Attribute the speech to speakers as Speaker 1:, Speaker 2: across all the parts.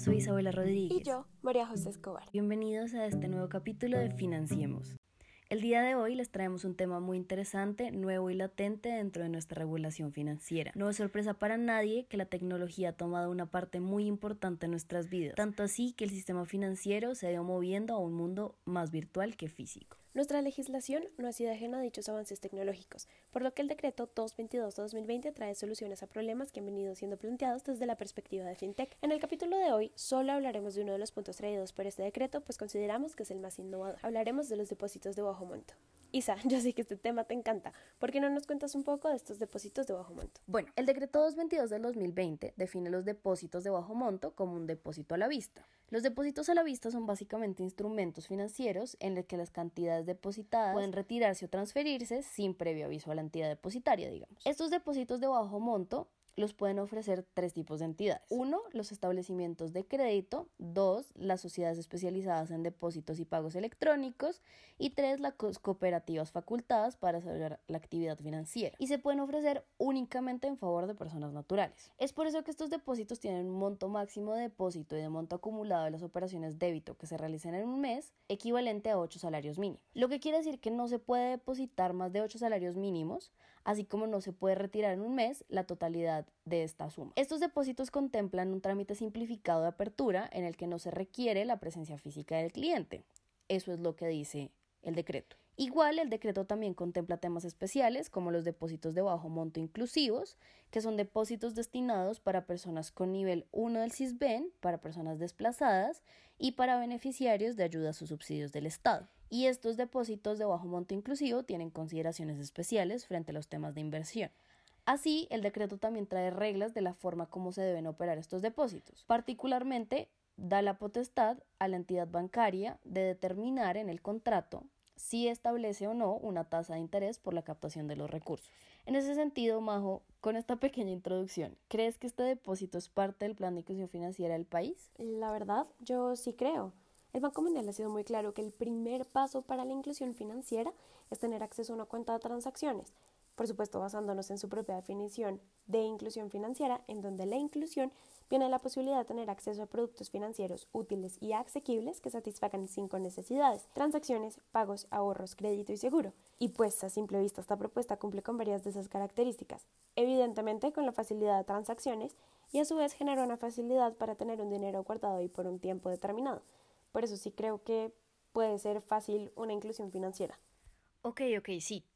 Speaker 1: soy Isabela Rodríguez.
Speaker 2: Y yo, María José Escobar.
Speaker 1: Bienvenidos a este nuevo capítulo de Financiemos. El día de hoy les traemos un tema muy interesante, nuevo y latente dentro de nuestra regulación financiera. No es sorpresa para nadie que la tecnología ha tomado una parte muy importante en nuestras vidas, tanto así que el sistema financiero se ha ido moviendo a un mundo más virtual que físico.
Speaker 2: Nuestra legislación no ha sido ajena a dichos avances tecnológicos, por lo que el decreto 222-2020 trae soluciones a problemas que han venido siendo planteados desde la perspectiva de FinTech. En el capítulo de hoy solo hablaremos de uno de los puntos traídos por este decreto, pues consideramos que es el más innovador. Hablaremos de los depósitos de bajo monto. Isa, yo sé que este tema te encanta. ¿Por qué no nos cuentas un poco de estos depósitos de bajo monto?
Speaker 1: Bueno, el decreto 222 del 2020 define los depósitos de bajo monto como un depósito a la vista. Los depósitos a la vista son básicamente instrumentos financieros en los que las cantidades depositadas pueden retirarse o transferirse sin previo aviso a la entidad depositaria, digamos. Estos depósitos de bajo monto los pueden ofrecer tres tipos de entidades. Uno, los establecimientos de crédito. Dos, las sociedades especializadas en depósitos y pagos electrónicos. Y tres, las cooperativas facultadas para desarrollar la actividad financiera. Y se pueden ofrecer únicamente en favor de personas naturales. Es por eso que estos depósitos tienen un monto máximo de depósito y de monto acumulado de las operaciones débito que se realicen en un mes equivalente a 8 salarios mínimos. Lo que quiere decir que no se puede depositar más de 8 salarios mínimos, así como no se puede retirar en un mes la totalidad de esta suma. Estos depósitos contemplan un trámite simplificado de apertura en el que no se requiere la presencia física del cliente. Eso es lo que dice el decreto. Igual el decreto también contempla temas especiales como los depósitos de bajo monto inclusivos, que son depósitos destinados para personas con nivel 1 del CISBEN, para personas desplazadas y para beneficiarios de ayudas o subsidios del Estado. Y estos depósitos de bajo monto inclusivo tienen consideraciones especiales frente a los temas de inversión. Así, el decreto también trae reglas de la forma como se deben operar estos depósitos. Particularmente, da la potestad a la entidad bancaria de determinar en el contrato si establece o no una tasa de interés por la captación de los recursos. En ese sentido, Majo, con esta pequeña introducción, ¿crees que este depósito es parte del plan de inclusión financiera del país?
Speaker 2: La verdad, yo sí creo. El Banco Mundial ha sido muy claro que el primer paso para la inclusión financiera es tener acceso a una cuenta de transacciones, por supuesto basándonos en su propia definición de inclusión financiera, en donde la inclusión viene la posibilidad de tener acceso a productos financieros útiles y asequibles que satisfagan cinco necesidades, transacciones, pagos, ahorros, crédito y seguro. Y pues a simple vista esta propuesta cumple con varias de esas características, evidentemente con la facilidad de transacciones y a su vez genera una facilidad para tener un dinero guardado y por un tiempo determinado. Por eso sí creo que puede ser fácil una inclusión financiera.
Speaker 1: Ok, ok, sí,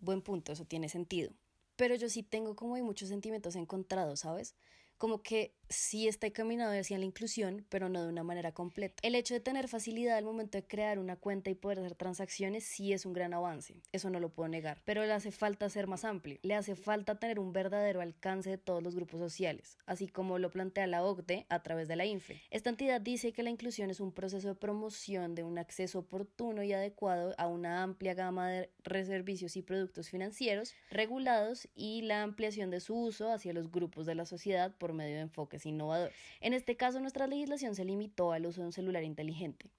Speaker 1: buen punto, eso tiene sentido. Pero yo sí tengo como hay muchos sentimientos encontrados, ¿sabes? Como que sí está encaminado hacia la inclusión, pero no de una manera completa. El hecho de tener facilidad al momento de crear una cuenta y poder hacer transacciones sí es un gran avance, eso no lo puedo negar, pero le hace falta ser más amplio, le hace falta tener un verdadero alcance de todos los grupos sociales, así como lo plantea la OCDE a través de la INFE. Esta entidad dice que la inclusión es un proceso de promoción de un acceso oportuno y adecuado a una amplia gama de servicios y productos financieros regulados y la ampliación de su uso hacia los grupos de la sociedad por medio de enfoques innovador. En este caso, nuestra legislación se limitó al uso de un celular inteligente.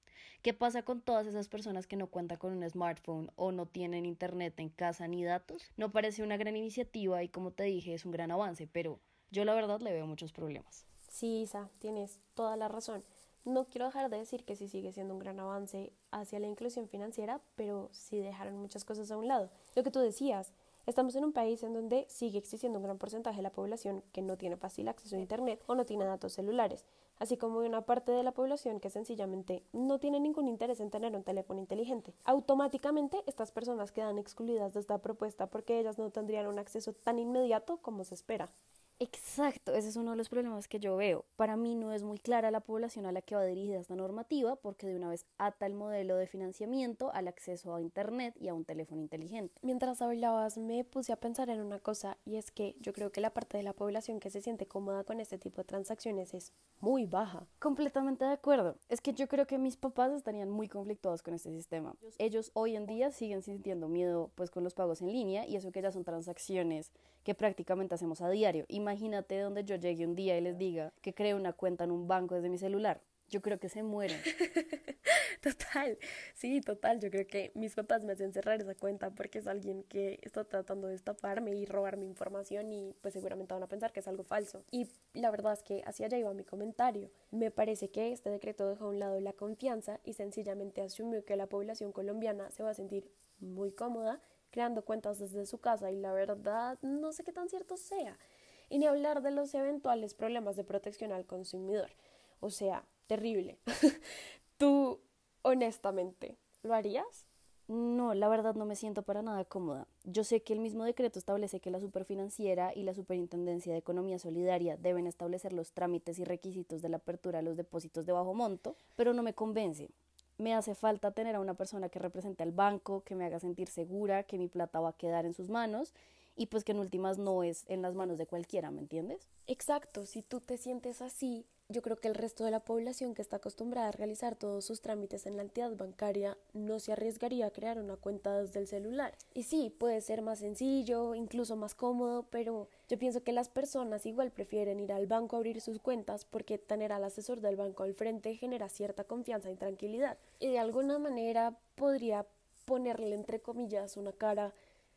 Speaker 1: ¿Qué pasa con todas esas personas que no cuentan con un smartphone o no tienen internet en casa ni datos? No parece una gran iniciativa y como te dije es un gran avance, pero yo la verdad le veo muchos problemas.
Speaker 2: Sí, Isa, tienes toda la razón. No quiero dejar de decir que sí sigue siendo un gran avance hacia la inclusión financiera, pero sí dejaron muchas cosas a un lado. Lo que tú decías, Estamos en un país en donde sigue existiendo un gran porcentaje de la población que no tiene fácil acceso a Internet o no tiene datos celulares, así como una parte de la población que sencillamente no tiene ningún interés en tener un teléfono inteligente. Automáticamente estas personas quedan excluidas de esta propuesta porque ellas no tendrían un acceso tan inmediato como se espera.
Speaker 1: Exacto, ese es uno de los problemas que yo veo. Para mí no es muy clara la población a la que va dirigida esta normativa porque de una vez ata el modelo de financiamiento al acceso a Internet y a un teléfono inteligente.
Speaker 2: Mientras hablabas me puse a pensar en una cosa y es que yo creo que la parte de la población que se siente cómoda con este tipo de transacciones es muy baja.
Speaker 1: Completamente de acuerdo. Es que yo creo que mis papás estarían muy conflictuados con este sistema. Ellos hoy en día siguen sintiendo miedo pues con los pagos en línea y eso que ya son transacciones que prácticamente hacemos a diario. Y imagínate donde yo llegue un día y les diga que creo una cuenta en un banco desde mi celular. yo creo que se mueren.
Speaker 2: total, sí, total. Yo creo que mis papás me hacen cerrar esa cuenta porque es alguien que está tratando de estafarme y robar mi información y pues seguramente van a pensar que es algo falso. Y la verdad es que hacia allá iba mi comentario. Me parece que este decreto deja a un lado la confianza y sencillamente asumió que la población colombiana se va a sentir muy cómoda creando cuentas desde su casa y la verdad no sé qué tan cierto sea. Y ni hablar de los eventuales problemas de protección al consumidor. O sea, terrible. ¿Tú, honestamente, lo harías?
Speaker 1: No, la verdad no me siento para nada cómoda. Yo sé que el mismo decreto establece que la Superfinanciera y la Superintendencia de Economía Solidaria deben establecer los trámites y requisitos de la apertura de los depósitos de bajo monto, pero no me convence. Me hace falta tener a una persona que represente al banco, que me haga sentir segura, que mi plata va a quedar en sus manos y pues que en últimas no es en las manos de cualquiera, ¿me entiendes?
Speaker 2: Exacto, si tú te sientes así, yo creo que el resto de la población que está acostumbrada a realizar todos sus trámites en la entidad bancaria no se arriesgaría a crear una cuenta desde el celular. Y sí, puede ser más sencillo, incluso más cómodo, pero yo pienso que las personas igual prefieren ir al banco a abrir sus cuentas porque tener al asesor del banco al frente genera cierta confianza y tranquilidad. Y de alguna manera podría ponerle entre comillas una cara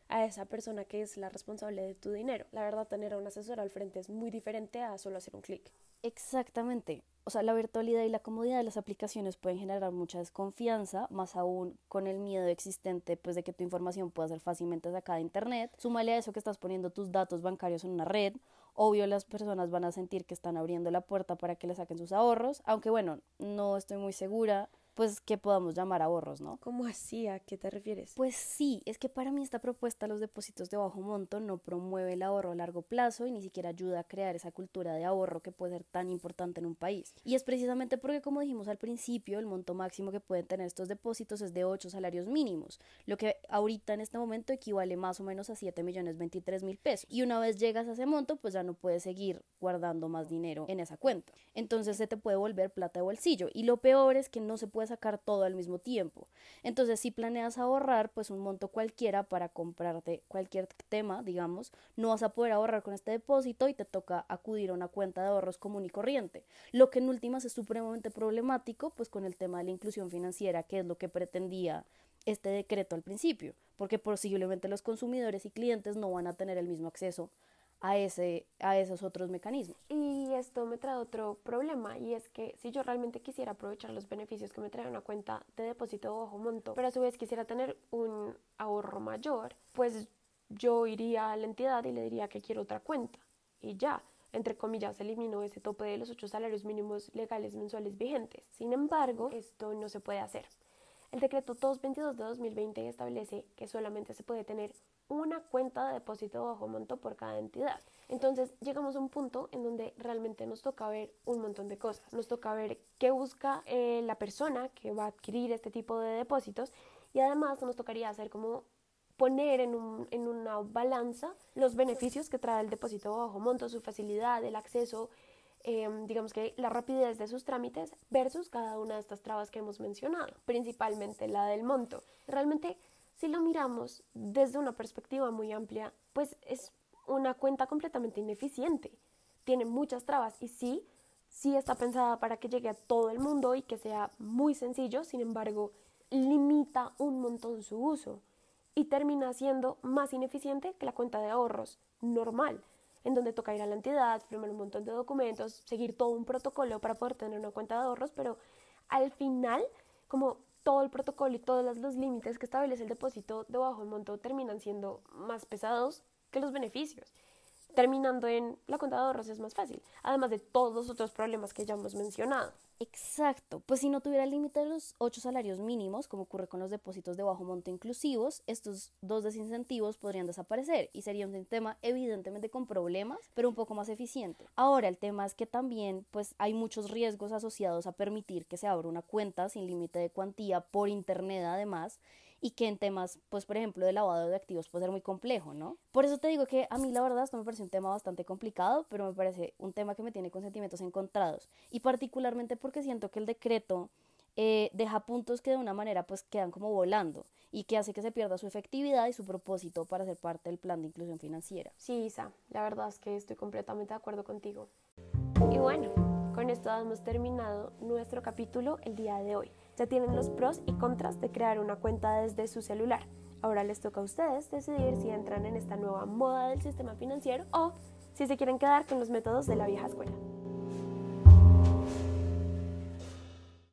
Speaker 2: a esa persona que es la responsable de tu dinero. La verdad, tener a un asesor al frente es muy diferente a solo hacer un clic.
Speaker 1: Exactamente. O sea, la virtualidad y la comodidad de las aplicaciones pueden generar mucha desconfianza, más aún con el miedo existente pues de que tu información pueda ser fácilmente sacada de internet. Súmale a eso que estás poniendo tus datos bancarios en una red. Obvio las personas van a sentir que están abriendo la puerta para que le saquen sus ahorros, aunque bueno, no estoy muy segura pues que podamos llamar ahorros, ¿no?
Speaker 2: ¿Cómo así? ¿A qué te refieres?
Speaker 1: Pues sí, es que para mí esta propuesta de los depósitos de bajo monto no promueve el ahorro a largo plazo y ni siquiera ayuda a crear esa cultura de ahorro que puede ser tan importante en un país. Y es precisamente porque, como dijimos al principio, el monto máximo que pueden tener estos depósitos es de 8 salarios mínimos, lo que ahorita en este momento equivale más o menos a 7 millones 23 mil pesos. Y una vez llegas a ese monto, pues ya no puedes seguir guardando más dinero en esa cuenta. Entonces se te puede volver plata de bolsillo. Y lo peor es que no se puede sacar todo al mismo tiempo. Entonces, si planeas ahorrar, pues un monto cualquiera para comprarte cualquier tema, digamos, no vas a poder ahorrar con este depósito y te toca acudir a una cuenta de ahorros común y corriente. Lo que en últimas es supremamente problemático, pues con el tema de la inclusión financiera, que es lo que pretendía este decreto al principio, porque posiblemente los consumidores y clientes no van a tener el mismo acceso a, ese, a esos otros mecanismos.
Speaker 2: Y esto me trae otro problema y es que si yo realmente quisiera aprovechar los beneficios que me trae una cuenta de depósito bajo monto, pero a su vez quisiera tener un ahorro mayor, pues yo iría a la entidad y le diría que quiero otra cuenta y ya. Entre comillas, elimino ese tope de los ocho salarios mínimos legales mensuales vigentes. Sin embargo, esto no se puede hacer. El decreto 222 de 2020 establece que solamente se puede tener una cuenta de depósito bajo monto por cada entidad. Entonces llegamos a un punto en donde realmente nos toca ver un montón de cosas. Nos toca ver qué busca eh, la persona que va a adquirir este tipo de depósitos y además nos tocaría hacer como poner en, un, en una balanza los beneficios que trae el depósito bajo monto, su facilidad, el acceso, em, digamos que la rapidez de sus trámites versus cada una de estas trabas que hemos mencionado, principalmente la del monto. Realmente si lo miramos desde una perspectiva muy amplia, pues es una cuenta completamente ineficiente. Tiene muchas trabas y sí, sí está pensada para que llegue a todo el mundo y que sea muy sencillo, sin embargo, limita un montón su uso y termina siendo más ineficiente que la cuenta de ahorros normal, en donde toca ir a la entidad, firmar un montón de documentos, seguir todo un protocolo para poder tener una cuenta de ahorros, pero al final, como todo el protocolo y todos los límites que establece el depósito de bajo monto terminan siendo más pesados que los beneficios terminando en la cuenta de ahorros es más fácil, además de todos los otros problemas que ya hemos mencionado.
Speaker 1: Exacto, pues si no tuviera el límite de los ocho salarios mínimos, como ocurre con los depósitos de bajo monto inclusivos, estos dos desincentivos podrían desaparecer y sería un sistema evidentemente con problemas, pero un poco más eficiente. Ahora, el tema es que también pues hay muchos riesgos asociados a permitir que se abra una cuenta sin límite de cuantía por internet además, y que en temas, pues por ejemplo, de lavado de activos puede ser muy complejo, ¿no? Por eso te digo que a mí la verdad esto me parece un tema bastante complicado, pero me parece un tema que me tiene con sentimientos encontrados y particularmente porque siento que el decreto eh, deja puntos que de una manera pues quedan como volando y que hace que se pierda su efectividad y su propósito para ser parte del plan de inclusión financiera.
Speaker 2: Sí, Isa, la verdad es que estoy completamente de acuerdo contigo. Y bueno, Con esto hemos terminado nuestro capítulo el día de hoy. Ya tienen los pros y contras de crear una cuenta desde su celular. Ahora les toca a ustedes decidir si entran en esta nueva moda del sistema financiero o si se quieren quedar con los métodos de la vieja escuela.